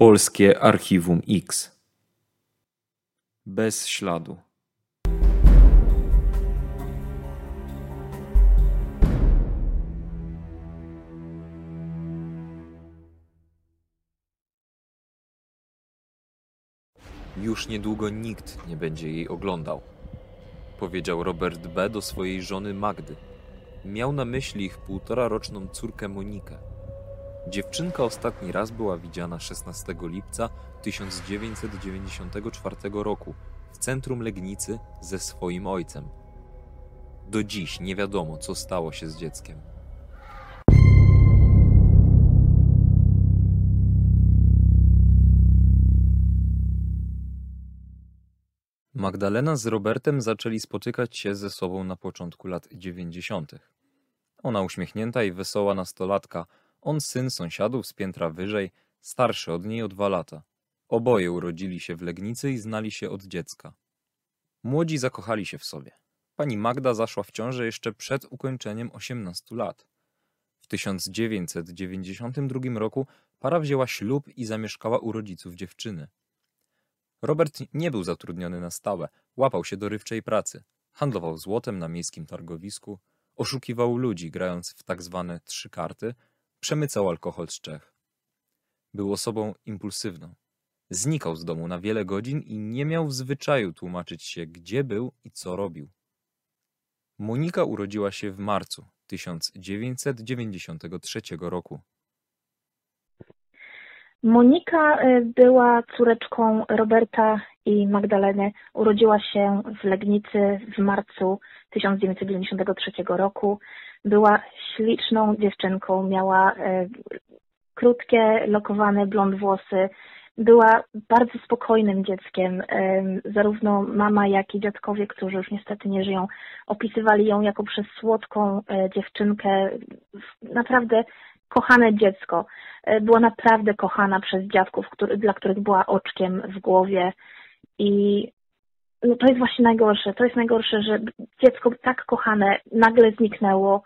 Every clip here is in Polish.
Polskie Archiwum X. Bez śladu. Już niedługo nikt nie będzie jej oglądał, powiedział Robert B. do swojej żony Magdy. Miał na myśli ich półtora roczną córkę Monikę. Dziewczynka ostatni raz była widziana 16 lipca 1994 roku w centrum Legnicy ze swoim ojcem. Do dziś nie wiadomo, co stało się z dzieckiem. Magdalena z Robertem zaczęli spotykać się ze sobą na początku lat 90. Ona uśmiechnięta i wesoła nastolatka, on syn sąsiadów z piętra wyżej, starszy od niej o dwa lata. Oboje urodzili się w Legnicy i znali się od dziecka. Młodzi zakochali się w sobie. Pani Magda zaszła w ciążę jeszcze przed ukończeniem 18 lat. W 1992 roku para wzięła ślub i zamieszkała u rodziców dziewczyny. Robert nie był zatrudniony na stałe, łapał się dorywczej pracy. Handlował złotem na miejskim targowisku, oszukiwał ludzi grając w tak zwane trzy karty, przemycał alkohol z Czech. Był osobą impulsywną. Znikał z domu na wiele godzin i nie miał w zwyczaju tłumaczyć się, gdzie był i co robił. Monika urodziła się w marcu 1993 roku. Monika y, była córeczką Roberta i Magdaleny. Urodziła się w Legnicy w marcu 1993 roku. Była śliczną dziewczynką, miała y, krótkie, lokowane blond włosy. Była bardzo spokojnym dzieckiem. Y, Zarówno mama, jak i dziadkowie, którzy już niestety nie żyją, opisywali ją jako przez słodką dziewczynkę. Naprawdę kochane dziecko. E, Była naprawdę kochana przez dziadków, który, dla których była oczkiem w głowie. I no, to jest właśnie najgorsze. To jest najgorsze, że dziecko tak kochane nagle zniknęło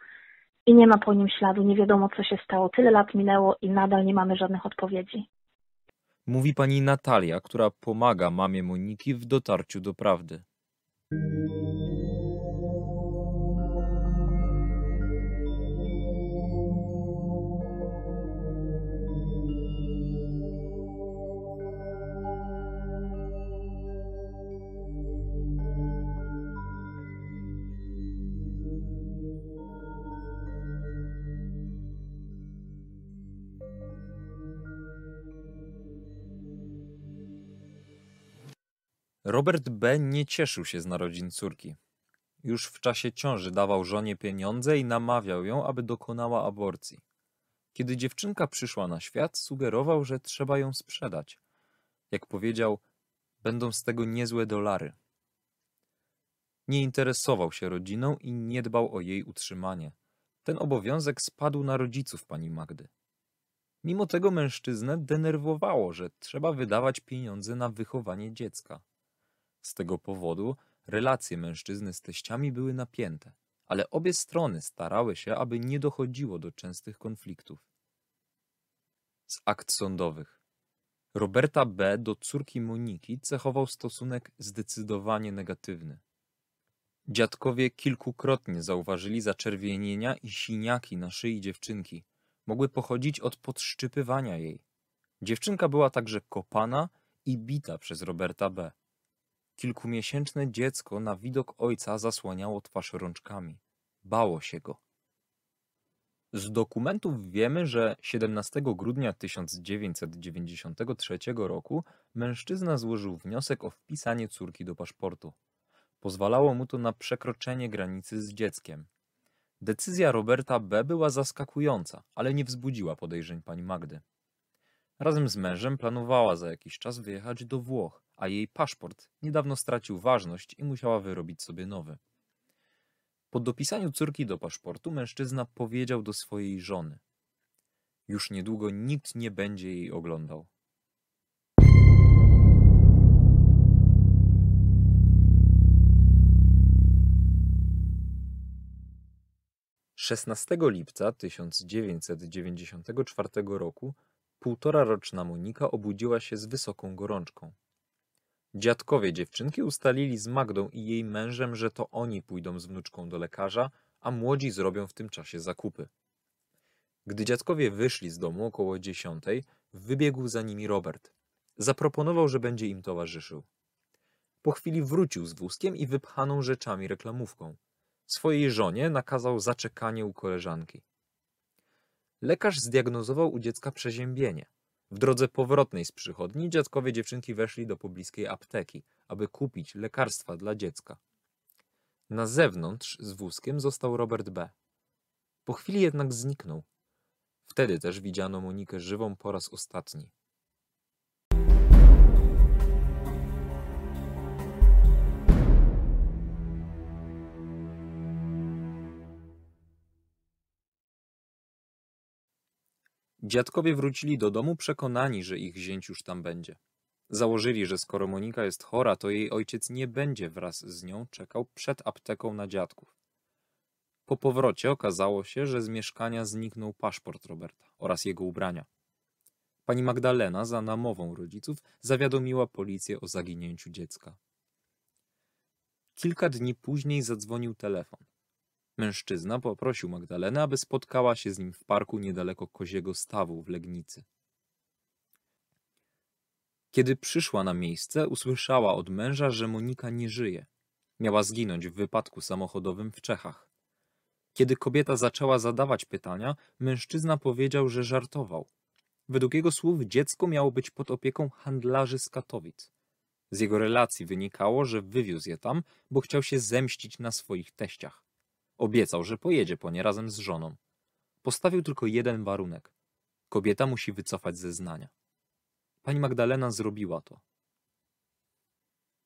i nie ma po nim śladu. Nie wiadomo, co się stało. Tyle lat minęło i nadal nie mamy żadnych odpowiedzi. Mówi pani Natalia, która pomaga mamie Moniki w dotarciu do prawdy. Robert B. nie cieszył się z narodzin córki. Już w czasie ciąży dawał żonie pieniądze i namawiał ją, aby dokonała aborcji. Kiedy dziewczynka przyszła na świat, sugerował, że trzeba ją sprzedać. Jak powiedział, będą z tego niezłe dolary. Nie interesował się rodziną i nie dbał o jej utrzymanie. Ten obowiązek spadł na rodziców pani Magdy. Mimo tego mężczyznę denerwowało, że trzeba wydawać pieniądze na wychowanie dziecka. Z tego powodu relacje mężczyzny z teściami były napięte, ale obie strony starały się, aby nie dochodziło do częstych konfliktów. Z akt sądowych. Roberta B. do córki Moniki cechował stosunek zdecydowanie negatywny. Dziadkowie kilkukrotnie zauważyli zaczerwienienia i siniaki na szyi dziewczynki. Mogły pochodzić od podszczypywania jej. Dziewczynka była także kopana i bita przez Roberta B. Kilkumiesięczne dziecko na widok ojca zasłaniało twarz rączkami. Bało się go. Z dokumentów wiemy, że 17 grudnia 1993 roku mężczyzna złożył wniosek o wpisanie córki do paszportu. Pozwalało mu to na przekroczenie granicy z dzieckiem. Decyzja Roberta B. była zaskakująca, ale nie wzbudziła podejrzeń pani Magdy. Razem z mężem planowała za jakiś czas wyjechać do Włoch, a jej paszport niedawno stracił ważność i musiała wyrobić sobie nowy. Po dopisaniu córki do paszportu mężczyzna powiedział do swojej żony: Już niedługo nikt nie będzie jej oglądał. Szesnastego lipca 1994 roku Półtora roczna Monika obudziła się z wysoką gorączką. Dziadkowie dziewczynki ustalili z Magdą i jej mężem, że to oni pójdą z wnuczką do lekarza, a młodzi zrobią w tym czasie zakupy. Gdy dziadkowie wyszli z domu około dziesiątej, wybiegł za nimi Robert. Zaproponował, że będzie im towarzyszył. Po chwili wrócił z wózkiem i wypchaną rzeczami reklamówką. Swojej żonie nakazał zaczekanie u koleżanki. Lekarz zdiagnozował u dziecka przeziębienie. W drodze powrotnej z przychodni dziadkowie dziewczynki weszli do pobliskiej apteki, aby kupić lekarstwa dla dziecka. Na zewnątrz z wózkiem został Robert B. Po chwili jednak zniknął. Wtedy też widziano Monikę żywą po raz ostatni. Dziadkowie wrócili do domu przekonani, że ich zięć już tam będzie. Założyli, że skoro Monika jest chora, to jej ojciec nie będzie wraz z nią czekał przed apteką na dziadków. Po powrocie okazało się, że z mieszkania zniknął paszport Roberta oraz jego ubrania. Pani Magdalena za namową rodziców zawiadomiła policję o zaginięciu dziecka. Kilka dni później zadzwonił telefon. Mężczyzna poprosił Magdalenę, aby spotkała się z nim w parku niedaleko Koziego Stawu w Legnicy. Kiedy przyszła na miejsce, usłyszała od męża, że Monika nie żyje. Miała zginąć w wypadku samochodowym w Czechach. Kiedy kobieta zaczęła zadawać pytania, mężczyzna powiedział, że żartował. Według jego słów dziecko miało być pod opieką handlarzy z Katowic. Z jego relacji wynikało, że wywiózł je tam, bo chciał się zemścić na swoich teściach. Obiecał, że pojedzie po nie razem z żoną. Postawił tylko jeden warunek. Kobieta musi wycofać zeznania. Pani Magdalena zrobiła to.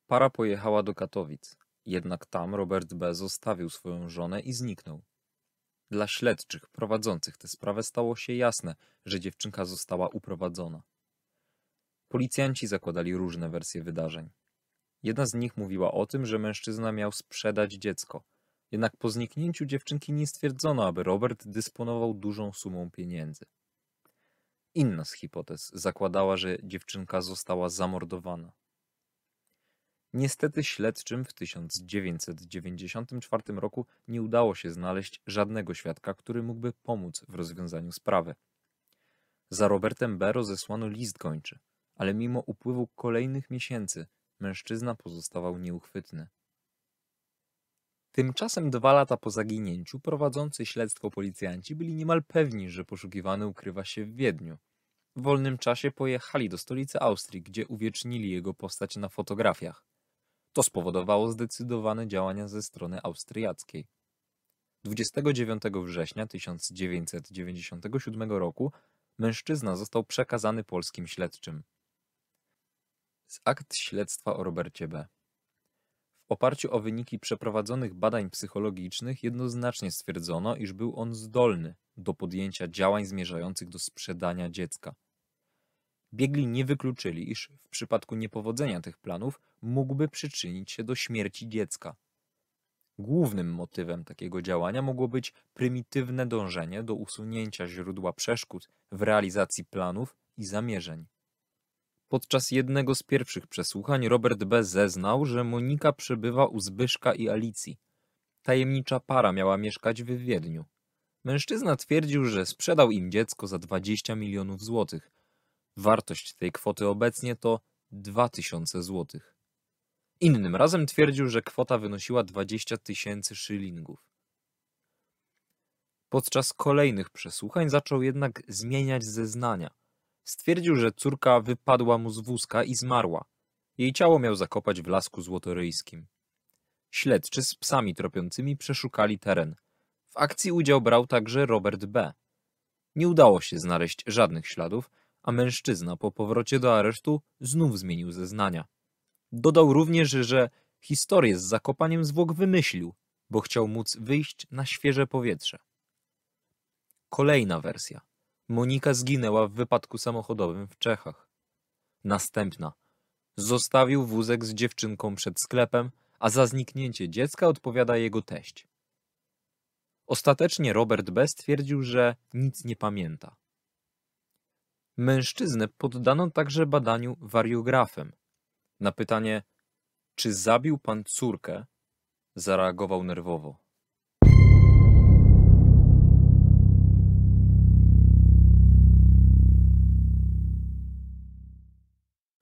Para pojechała do Katowic, jednak tam Robert B. zostawił swoją żonę i zniknął. Dla śledczych prowadzących tę sprawę stało się jasne, że dziewczynka została uprowadzona. Policjanci zakładali różne wersje wydarzeń. Jedna z nich mówiła o tym, że mężczyzna miał sprzedać dziecko – jednak po zniknięciu dziewczynki nie stwierdzono, aby Robert dysponował dużą sumą pieniędzy. Inna z hipotez zakładała, że dziewczynka została zamordowana. Niestety śledczym w 1994 roku nie udało się znaleźć żadnego świadka, który mógłby pomóc w rozwiązaniu sprawy. Za Robertem B. rozesłano list gończy, ale mimo upływu kolejnych miesięcy mężczyzna pozostawał nieuchwytny. Tymczasem dwa lata po zaginięciu prowadzący śledztwo policjanci byli niemal pewni, że poszukiwany ukrywa się w Wiedniu. W wolnym czasie pojechali do stolicy Austrii, gdzie uwiecznili jego postać na fotografiach. To spowodowało zdecydowane działania ze strony austriackiej. 29 września 1997 roku mężczyzna został przekazany polskim śledczym. Z akt śledztwa o Robercie B. Oparciu o wyniki przeprowadzonych badań psychologicznych jednoznacznie stwierdzono, iż był on zdolny do podjęcia działań zmierzających do sprzedania dziecka. Biegli nie wykluczyli, iż w przypadku niepowodzenia tych planów mógłby przyczynić się do śmierci dziecka. Głównym motywem takiego działania mogło być prymitywne dążenie do usunięcia źródła przeszkód w realizacji planów i zamierzeń. Podczas jednego z pierwszych przesłuchań Robert B. zeznał, że Monika przebywa u Zbyszka i Alicji. Tajemnicza para miała mieszkać w Wiedniu. Mężczyzna twierdził, że sprzedał im dziecko za 20 milionów złotych. Wartość tej kwoty obecnie to 2000 złotych. Innym razem twierdził, że kwota wynosiła 20 tysięcy szylingów. Podczas kolejnych przesłuchań zaczął jednak zmieniać zeznania – Stwierdził, że córka wypadła mu z wózka i zmarła. Jej ciało miał zakopać w lasku złotoryjskim. Śledczy z psami tropiącymi przeszukali teren. W akcji udział brał także Robert B. Nie udało się znaleźć żadnych śladów, a mężczyzna po powrocie do aresztu znów zmienił zeznania. Dodał również, że historię z zakopaniem zwłok wymyślił, bo chciał móc wyjść na świeże powietrze. Kolejna wersja. Monika zginęła w wypadku samochodowym w Czechach. Następna. Zostawił wózek z dziewczynką przed sklepem, a za zniknięcie dziecka odpowiada jego teść. Ostatecznie Robert B. stwierdził, że nic nie pamięta. Mężczyznę poddano także badaniu wariografem. Na pytanie, czy zabił pan córkę, zareagował nerwowo.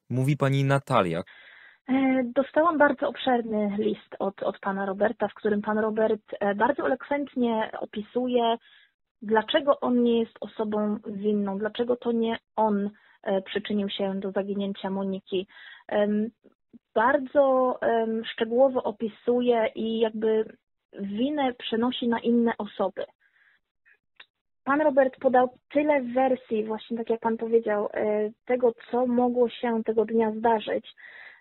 Mówi pani Natalia. E, Dostałam bardzo obszerny list od, od pana Roberta, w którym pan Robert e, bardzo elokwentnie opisuje, dlaczego on nie jest osobą winną, dlaczego to nie on e, przyczynił się do zaginięcia Moniki. Bardzo szczegółowo opisuje i jakby winę przenosi na inne osoby. Pan Robert podał tyle wersji, właśnie tak jak pan powiedział, e, tego, co mogło się tego dnia zdarzyć,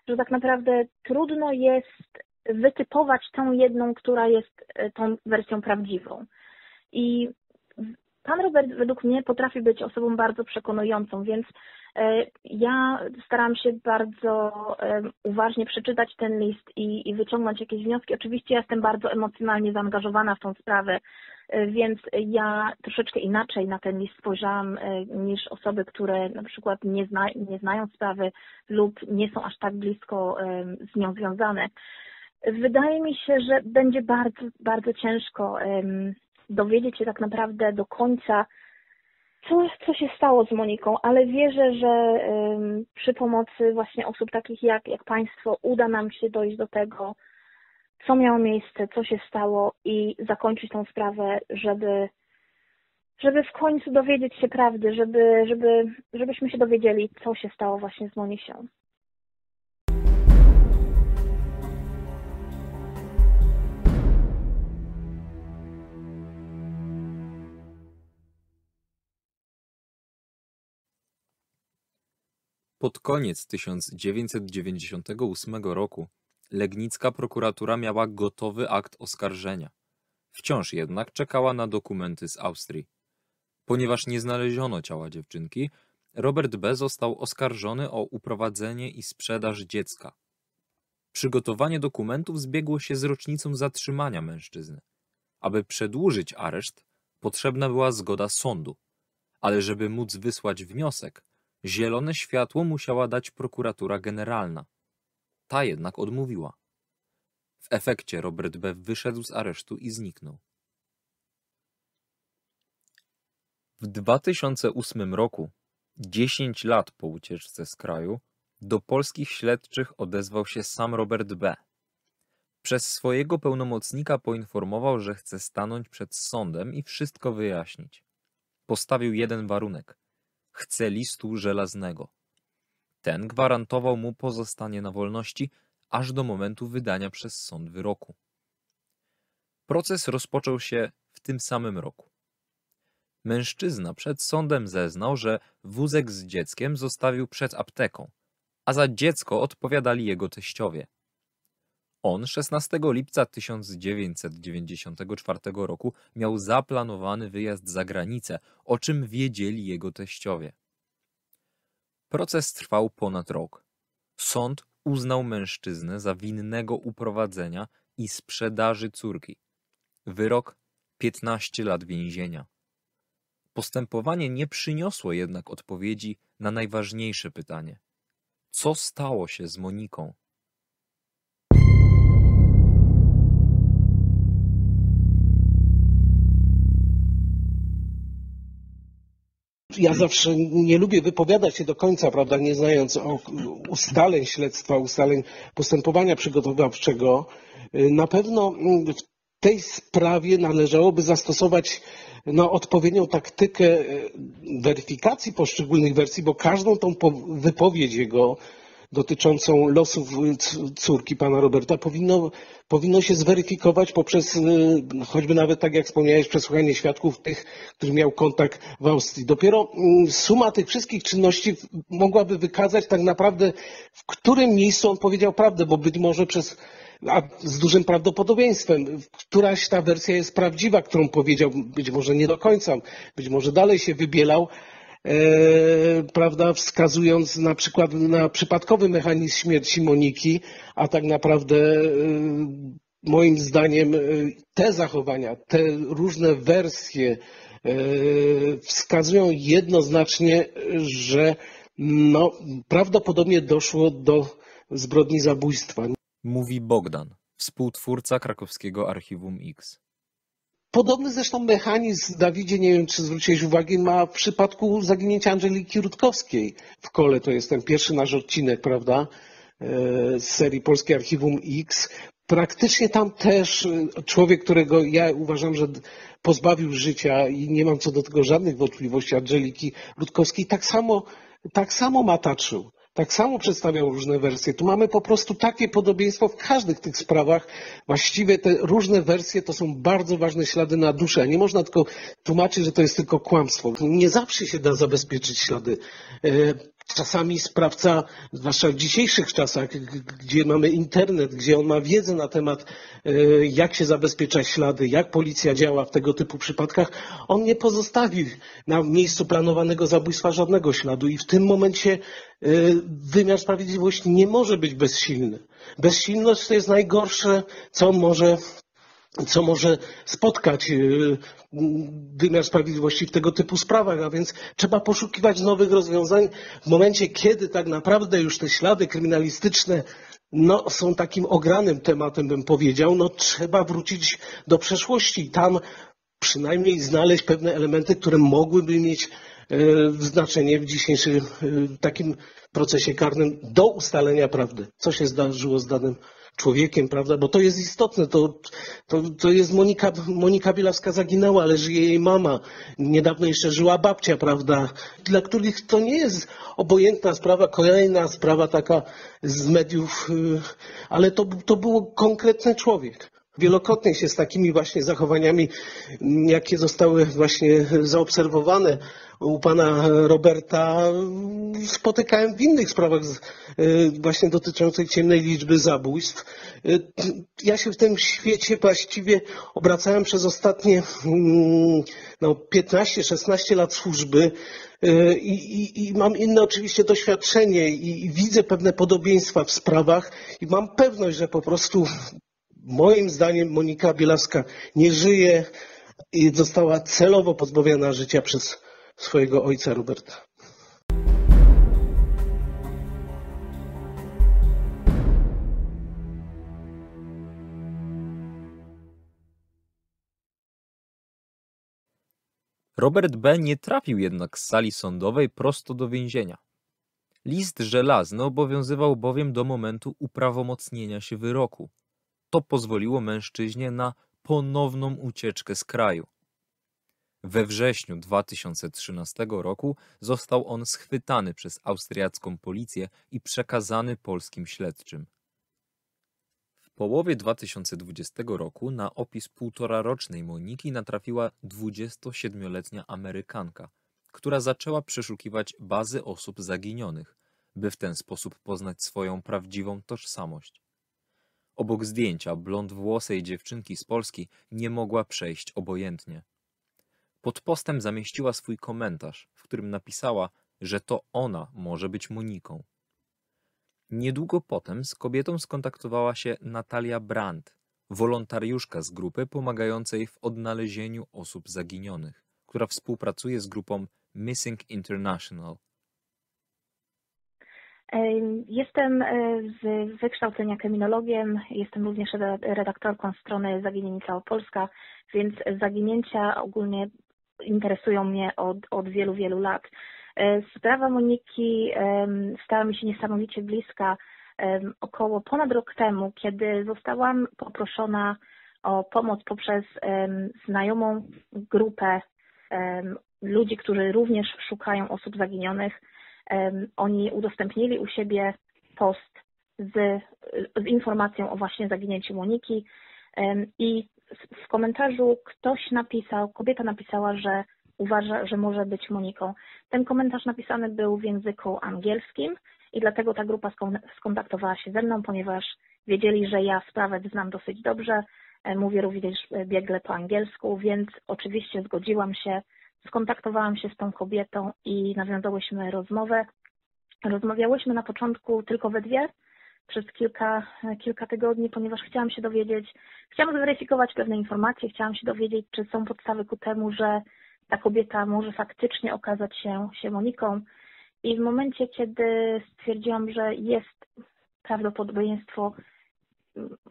że tak naprawdę trudno jest wytypować tą jedną, która jest e, tą wersją prawdziwą. I pan Robert według mnie potrafi być osobą bardzo przekonującą, więc ja staram się bardzo e, uważnie przeczytać ten list i, i wyciągnąć jakieś wnioski. Oczywiście ja jestem bardzo emocjonalnie zaangażowana w tą sprawę, e, więc ja troszeczkę inaczej na ten list spojrzałam e, niż osoby, które na przykład nie, zna, nie znają sprawy lub nie są aż tak blisko e, z nią związane. Wydaje mi się, że będzie bardzo, bardzo ciężko dowiedzieć się tak naprawdę do końca, co, co się stało z Moniką, ale wierzę, że przy pomocy właśnie osób takich jak, jak Państwo uda nam się dojść do tego, co miało miejsce, co się stało i zakończyć tą sprawę, żeby, żeby w końcu dowiedzieć się prawdy, żeby, żeby, żebyśmy się dowiedzieli, co się stało właśnie z Monisią. Pod koniec 1998 roku legnicka prokuratura miała gotowy akt oskarżenia. Wciąż jednak czekała na dokumenty z Austrii. Ponieważ nie znaleziono ciała dziewczynki, Robert B. został oskarżony o uprowadzenie i sprzedaż dziecka. Przygotowanie dokumentów zbiegło się z rocznicą zatrzymania mężczyzny. Aby przedłużyć areszt, potrzebna była zgoda sądu, ale żeby móc wysłać wniosek, zielone światło musiała dać prokuratura generalna. Ta jednak odmówiła. W efekcie Robert B. wyszedł z aresztu i zniknął. W 2008 roku, 10 lat po ucieczce z kraju, do polskich śledczych odezwał się sam Robert B. Przez swojego pełnomocnika poinformował, że chce stanąć przed sądem i wszystko wyjaśnić. Postawił jeden warunek. Chce listu żelaznego. Ten gwarantował mu pozostanie na wolności aż do momentu wydania przez sąd wyroku. Proces rozpoczął się w tym samym roku. Mężczyzna przed sądem zeznał, że wózek z dzieckiem zostawił przed apteką, a za dziecko odpowiadali jego teściowie. On 16 lipca 1994 roku miał zaplanowany wyjazd za granicę, o czym wiedzieli jego teściowie. Proces trwał ponad rok. Sąd uznał mężczyznę za winnego uprowadzenia i sprzedaży córki. Wyrok 15 lat więzienia. Postępowanie nie przyniosło jednak odpowiedzi na najważniejsze pytanie: co stało się z Moniką? Ja zawsze nie lubię wypowiadać się do końca, prawda, nie znając ustaleń śledztwa, ustaleń postępowania przygotowawczego. Na pewno w tej sprawie należałoby zastosować no, odpowiednią taktykę weryfikacji poszczególnych wersji, bo każdą tą wypowiedź jego dotyczącą losów córki pana Roberta powinno, powinno się zweryfikować poprzez choćby nawet tak jak wspomniałeś, przesłuchanie świadków tych, którzy miał kontakt w Austrii. Dopiero suma tych wszystkich czynności mogłaby wykazać tak naprawdę w którym miejscu on powiedział prawdę, bo być może przez a z dużym prawdopodobieństwem, któraś ta wersja jest prawdziwa, którą powiedział, być może nie do końca, być może dalej się wybielał, prawda, wskazując na przykład na przypadkowy mechanizm śmierci Moniki, a tak naprawdę moim zdaniem te zachowania, te różne wersje wskazują jednoznacznie, że no, prawdopodobnie doszło do zbrodni zabójstwa. Mówi Bogdan, współtwórca krakowskiego Archiwum X. Podobny zresztą mechanizm, Dawidzie, nie wiem czy zwróciłeś uwagę, ma w przypadku zaginięcia Angeliki Rutkowskiej w kole. To jest ten pierwszy nasz odcinek, prawda, z serii Polskie Archiwum X. Praktycznie tam też człowiek, którego ja uważam, że pozbawił życia i nie mam co do tego żadnych wątpliwości, Angeliki Rutkowskiej, tak samo, tak samo mataczył. Tak samo przedstawiał różne wersje. Tu mamy po prostu takie podobieństwo w każdych tych sprawach. Właściwie te różne wersje to są bardzo ważne ślady na duszę. Nie można tylko tłumaczyć, że to jest tylko kłamstwo. Nie zawsze się da zabezpieczyć ślady. Czasami sprawca, zwłaszcza w dzisiejszych czasach, gdzie mamy internet, gdzie on ma wiedzę na temat, jak się zabezpiecza ślady, jak policja działa w tego typu przypadkach, on nie pozostawi na miejscu planowanego zabójstwa żadnego śladu i w tym momencie wymiar sprawiedliwości nie może być bezsilny. Bezsilność to jest najgorsze, co może co może spotkać wymiar sprawiedliwości w tego typu sprawach, a więc trzeba poszukiwać nowych rozwiązań w momencie, kiedy tak naprawdę już te ślady kryminalistyczne no, są takim ogranym tematem, bym powiedział, no trzeba wrócić do przeszłości i tam przynajmniej znaleźć pewne elementy, które mogłyby mieć znaczenie w dzisiejszym takim procesie karnym do ustalenia prawdy. Co się zdarzyło z danym człowiekiem, prawda? Bo to jest istotne. To, to, to jest Monika, Monika Bielawska zaginęła, ale żyje jej mama. Niedawno jeszcze żyła babcia, prawda? Dla których to nie jest obojętna sprawa, kolejna sprawa taka z mediów, ale to, to był konkretny człowiek. Wielokrotnie się z takimi właśnie zachowaniami, jakie zostały właśnie zaobserwowane u pana Roberta, spotykałem w innych sprawach właśnie dotyczących ciemnej liczby zabójstw. Ja się w tym świecie właściwie obracałem przez ostatnie no, 15-16 lat służby i, i, i, mam inne oczywiście doświadczenie i, i widzę pewne podobieństwa w sprawach i mam pewność, że po prostu Moim zdaniem Monika Bielawska nie żyje i została celowo pozbawiona życia przez swojego ojca Roberta. Robert B. nie trafił jednak z sali sądowej prosto do więzienia. List żelazny obowiązywał bowiem do momentu uprawomocnienia się wyroku. To pozwoliło mężczyźnie na ponowną ucieczkę z kraju. We wrześniu 2013 roku został on schwytany przez austriacką policję i przekazany polskim śledczym. W połowie 2020 roku na opis półtorarocznej Moniki natrafiła 27-letnia Amerykanka, która zaczęła przeszukiwać bazy osób zaginionych, by w ten sposób poznać swoją prawdziwą tożsamość. Obok zdjęcia blond włosej dziewczynki z Polski nie mogła przejść obojętnie. Pod postem zamieściła swój komentarz, w którym napisała, że to ona może być Moniką. Niedługo potem z kobietą skontaktowała się Natalia Brandt, wolontariuszka z grupy pomagającej w odnalezieniu osób zaginionych, która współpracuje z grupą Missing International. Jestem z wykształcenia kryminologiem, jestem również redaktorką strony Zaginieni Cała Polska, więc zaginięcia ogólnie interesują mnie od, od wielu, wielu lat. Sprawa Moniki stała mi się niesamowicie bliska około ponad rok temu, kiedy zostałam poproszona o pomoc poprzez znajomą grupę ludzi, którzy również szukają osób zaginionych oni udostępnili u siebie post z, z informacją o właśnie zaginięciu Moniki i w komentarzu ktoś napisał, kobieta napisała, że uważa, że może być Moniką. Ten komentarz napisany był w języku angielskim i dlatego ta grupa skontaktowała się ze mną, ponieważ wiedzieli, że ja sprawę znam dosyć dobrze, mówię również biegle po angielsku, więc oczywiście zgodziłam się skontaktowałam się z tą kobietą i nawiązałyśmy rozmowę. Rozmawiałyśmy na początku tylko we dwie przez kilka, kilka tygodni, ponieważ chciałam się dowiedzieć, chciałam zweryfikować pewne informacje, chciałam się dowiedzieć, czy są podstawy ku temu, że ta kobieta może faktycznie okazać się, się Moniką. I w momencie, kiedy stwierdziłam, że jest prawdopodobieństwo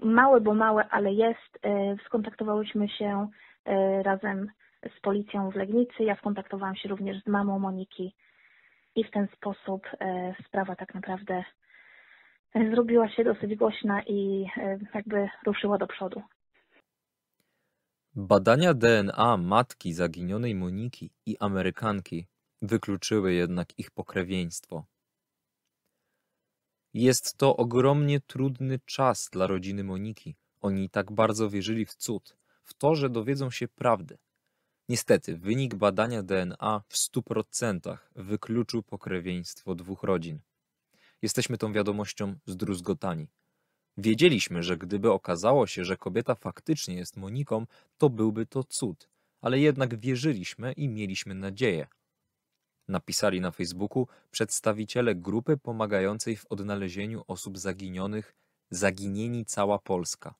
małe, bo małe, ale jest, e, skontaktowałyśmy się e, razem z policją w Legnicy. Ja skontaktowałam się również z mamą Moniki i w ten sposób e, sprawa tak naprawdę zrobiła się dosyć głośna i jakby ruszyła do przodu. Badania DNA matki zaginionej Moniki i Amerykanki wykluczyły jednak ich pokrewieństwo. Jest to ogromnie trudny czas dla rodziny Moniki. Oni tak bardzo wierzyli w cud, w to, że dowiedzą się prawdy. Niestety, wynik badania DNA w stu procentach wykluczył pokrewieństwo dwóch rodzin. Jesteśmy tą wiadomością zdruzgotani. Wiedzieliśmy, że gdyby okazało się, że kobieta faktycznie jest Moniką, to byłby to cud, ale jednak wierzyliśmy i mieliśmy nadzieję. Napisali na Facebooku przedstawiciele grupy pomagającej w odnalezieniu osób zaginionych Zaginieni cała Polska.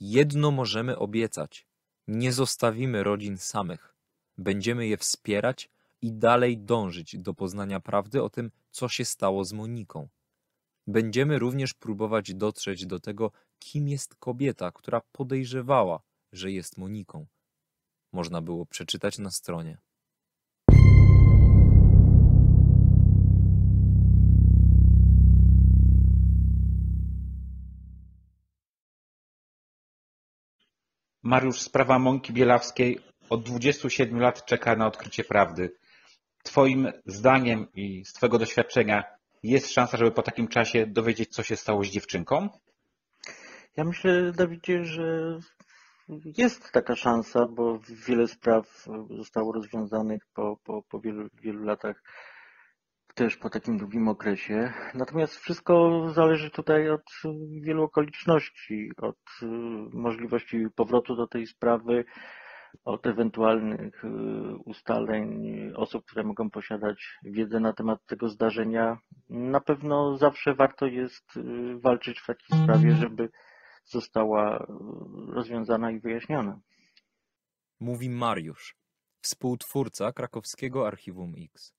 Jedno możemy obiecać: nie zostawimy rodzin samych. Będziemy je wspierać i dalej dążyć do poznania prawdy o tym, co się stało z Moniką. Będziemy również próbować dotrzeć do tego, kim jest kobieta, która podejrzewała, że jest Moniką. Można było przeczytać na stronie. Mariusz, sprawa Moniki Bielawskiej od 27 lat czeka na odkrycie prawdy. Twoim zdaniem i z Twojego doświadczenia jest szansa, żeby po takim czasie dowiedzieć, co się stało z dziewczynką? Ja myślę, Dawidzie, że jest taka szansa, bo wiele spraw zostało rozwiązanych po, po, po wielu, wielu latach, też po takim długim okresie. Natomiast wszystko zależy tutaj od wielu okoliczności, od y, możliwości powrotu do tej sprawy, od ewentualnych y, ustaleń osób, które mogą posiadać wiedzę na temat tego zdarzenia. Na pewno zawsze warto jest y, walczyć w takiej sprawie, żeby została y, rozwiązana i wyjaśniona. Mówi Mariusz, współtwórca krakowskiego Archiwum X.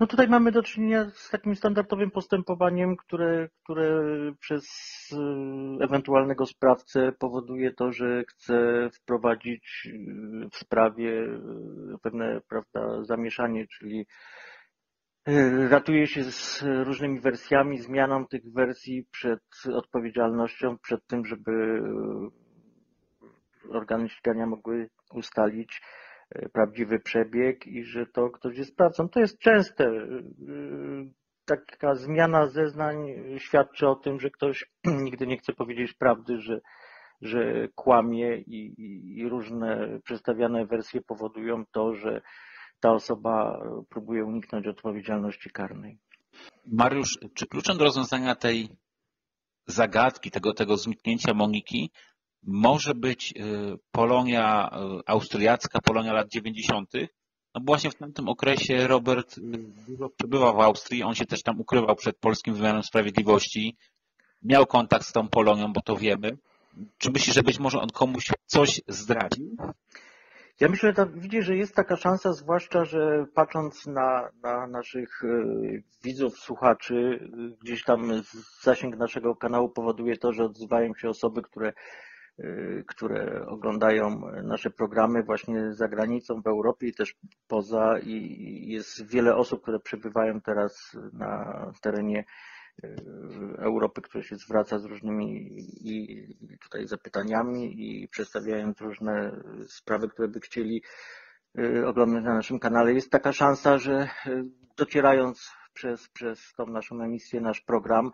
No tutaj mamy do czynienia z takim standardowym postępowaniem, które, które przez y, ewentualnego sprawcę powoduje to, że chce wprowadzić y, w sprawie y, pewne prawda, zamieszanie, czyli ratuje się z różnymi wersjami, zmianą tych wersji przed odpowiedzialnością, przed tym, żeby organy ścigania mogły ustalić, prawdziwy przebieg i że to ktoś jest sprawcą. To jest częste. E, taka zmiana zeznań świadczy o tym, że ktoś nigdy nie chce powiedzieć prawdy, że, że kłamie i, i różne przedstawiane wersje powodują to, że ta osoba próbuje uniknąć odpowiedzialności karnej. Mariusz, czy kluczem do rozwiązania tej zagadki, tego, tego zniknięcia Moniki może być y, Polonia y, austriacka, Polonia lat 90. No właśnie w tamtym okresie Robert dużo przebywał w Austrii, on się też tam ukrywał przed polskim wymiarem sprawiedliwości, miał kontakt z tą Polonią, bo to wiemy. Czy myślisz, że być może on komuś coś zdradził? Ja myślę, że widzisz, że jest taka szansa, zwłaszcza, że patrząc na, na naszych widzów, słuchaczy, gdzieś tam zasięg naszego kanału powoduje to, że odzywają się osoby, które które oglądają nasze programy właśnie za granicą, w Europie i też poza i jest wiele osób, które przebywają teraz na terenie y, Europy, które się zwraca z różnymi i tutaj zapytaniami i przedstawiając różne sprawy, które by chcieli y, oglądać na naszym kanale. Jest taka szansa, że docierając przez, przez tą naszą emisję, nasz program,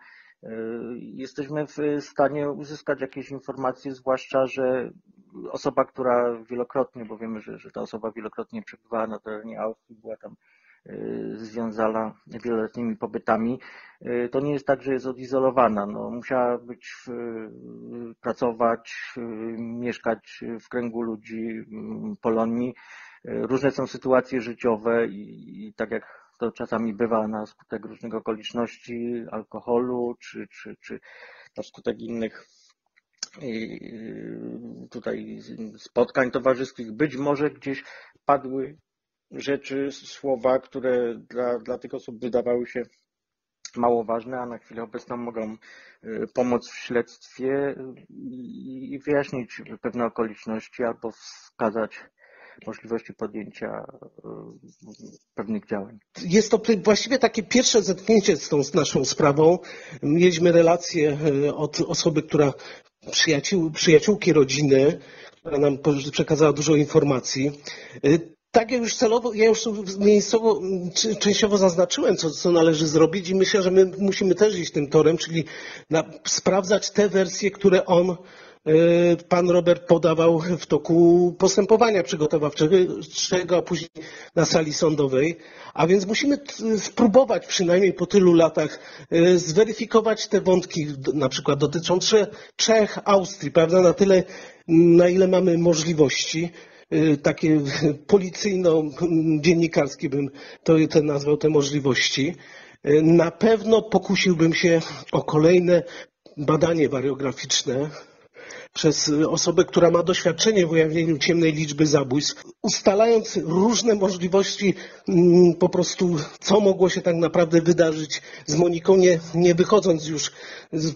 jesteśmy w stanie uzyskać jakieś informacje, zwłaszcza, że osoba, która wielokrotnie, bo wiemy, że, że ta osoba wielokrotnie przebywała na terenie Austrii, była tam y, związana wieloletnimi pobytami, y, to nie jest tak, że jest odizolowana. No, musiała być, pracować, mieszkać w kręgu ludzi Polonii. Różne są sytuacje życiowe i, i tak jak to czasami bywa na skutek różnych okoliczności, alkoholu, czy, czy, czy na skutek innych tutaj spotkań towarzyskich. Być może gdzieś padły rzeczy, słowa, które dla, dla tych osób wydawały się mało ważne, a na chwilę obecną mogą pomóc w śledztwie i wyjaśnić pewne okoliczności albo wskazać możliwości podjęcia pewnych działań. Jest to właściwie takie pierwsze zetknięcie z tą z naszą sprawą. Mieliśmy relację od osoby, która przyjaciół, przyjaciółki rodziny, która nam przekazała dużo informacji. Tak, ja już celowo, ja już miejscowo, częściowo zaznaczyłem, co, co należy zrobić i myślę, że my musimy też iść tym torem, czyli na, sprawdzać te wersje, które on, pan Robert podawał w toku postępowania przygotowawczego, a później na sali sądowej. A więc musimy spróbować przynajmniej po tylu latach zweryfikować te wątki, na przykład dotyczące Czech, Austrii, prawda, na tyle, na ile mamy możliwości takie policyjno-dziennikarskie bym to nazwał te możliwości. Na pewno pokusiłbym się o kolejne badanie wariograficzne przez osobę, która ma doświadczenie w ujawnieniu ciemnej liczby zabójstw, ustalając różne możliwości po prostu, co mogło się tak naprawdę wydarzyć z Moniką, nie, nie wychodząc już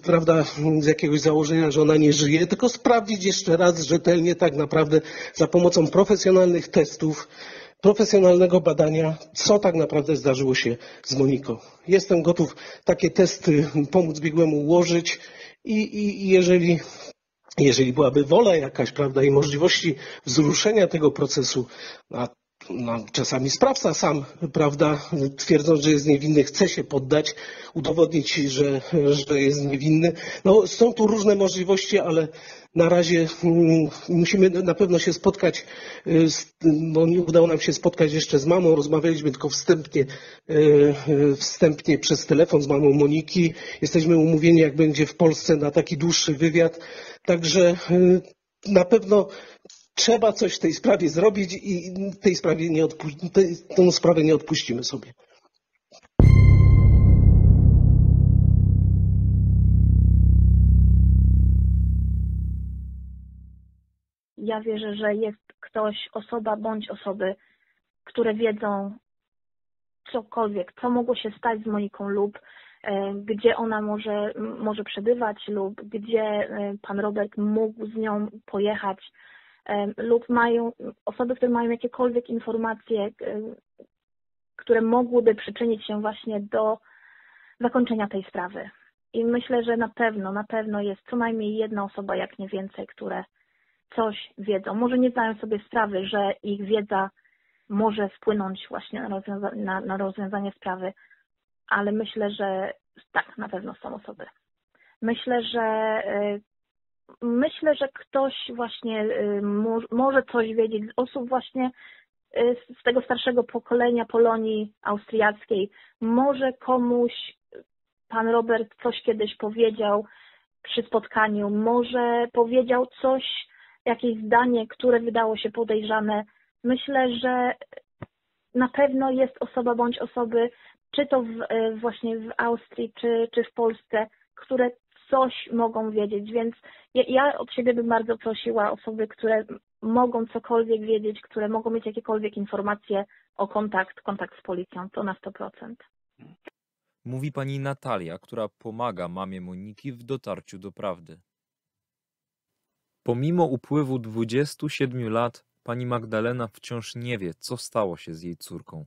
prawda, z jakiegoś założenia, że ona nie żyje, tylko sprawdzić jeszcze raz rzetelnie tak naprawdę za pomocą profesjonalnych testów, profesjonalnego badania, co tak naprawdę zdarzyło się z Moniką. Jestem gotów takie testy pomóc biegłemu ułożyć i, i jeżeli jeżeli byłaby wola jakaś, prawda, i możliwości wzruszenia tego procesu, a no, czasami sprawca sam, prawda, twierdząc, że jest niewinny, chce się poddać, udowodnić, że, że jest niewinny. No, są tu różne możliwości, ale na razie mm, musimy na pewno się spotkać, bo nie udało nam się spotkać jeszcze z mamą, rozmawialiśmy tylko wstępnie, wstępnie przez telefon z mamą Moniki. Jesteśmy umówieni, jak będzie w Polsce, na taki dłuższy wywiad. Także na pewno trzeba coś w tej sprawie zrobić i tej sprawie nie tej, tą sprawę nie odpuścimy sobie. Ja wierzę, że jest ktoś, osoba bądź osoby, które wiedzą cokolwiek, co mogło się stać z Moniką lub gdzie ona może, może przebywać lub gdzie pan Robert mógł z nią pojechać lub mają osoby, które mają jakiekolwiek informacje, które mogłyby przyczynić się właśnie do zakończenia tej sprawy. I myślę, że na pewno, na pewno jest co najmniej jedna osoba, jak nie więcej, które coś wiedzą. Może nie zdają sobie sprawy, że ich wiedza może wpłynąć właśnie na, rozwiąza na, na rozwiązanie sprawy, ale myślę, że tak, na pewno są osoby. Myślę, że myślę, że ktoś właśnie może coś wiedzieć z osób właśnie z tego starszego pokolenia Polonii austriackiej. Może komuś pan Robert coś kiedyś powiedział przy spotkaniu, może powiedział coś, jakieś zdanie, które wydało się podejrzane. Myślę, że na pewno jest osoba bądź osoby, czy to w, właśnie w Austrii, czy, czy w Polsce, które coś mogą wiedzieć, więc ja, ja od siebie bym bardzo prosiła osoby, które mogą cokolwiek wiedzieć, które mogą mieć jakiekolwiek informacje o kontakt, kontakt z policją, to na 100%. Mówi pani Natalia, która pomaga mamie Moniki w dotarciu do prawdy. Pomimo upływu 27 lat, pani Magdalena wciąż nie wie, co stało się z jej córką.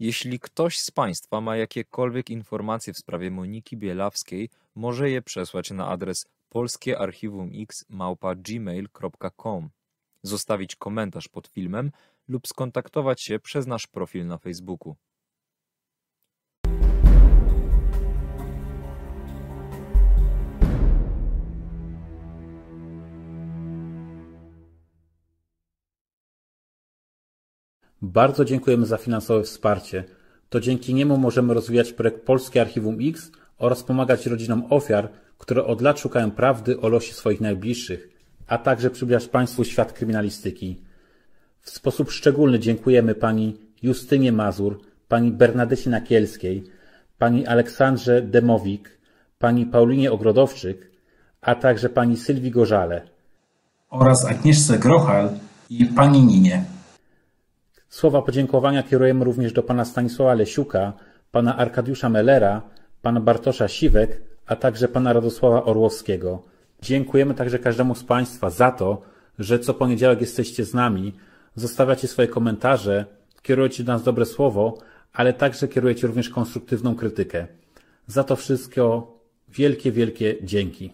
Jeśli ktoś z Państwa ma jakiekolwiek informacje w sprawie Moniki Bielawskiej, może je przesłać na adres polskiearchiwumx@gmail.com, zostawić komentarz pod filmem lub skontaktować się przez nasz profil na Facebooku. Bardzo dziękujemy za finansowe wsparcie. To dzięki niemu możemy rozwijać projekt Polskie Archiwum X oraz pomagać rodzinom ofiar, które od lat szukają prawdy o losie swoich najbliższych, a także przybliżać Państwu świat kryminalistyki. W sposób szczególny dziękujemy pani Justynie Mazur, pani Bernadecie Nakielskiej, pani Aleksandrze Demowik, pani Paulinie Ogrodowczyk, a także pani Sylwii Gorzale oraz Agnieszce Grochal i pani Ninie. Słowa podziękowania kierujemy również do pana Stanisława Lesiuka, pana Arkadiusza Mellera, pana Bartosza Siwek, a także pana Radosława Orłowskiego. Dziękujemy także każdemu z Państwa za to, że co poniedziałek jesteście z nami, zostawiacie swoje komentarze, kierujecie do nas dobre słowo, ale także kierujecie również konstruktywną krytykę. Za to wszystko wielkie, wielkie dzięki.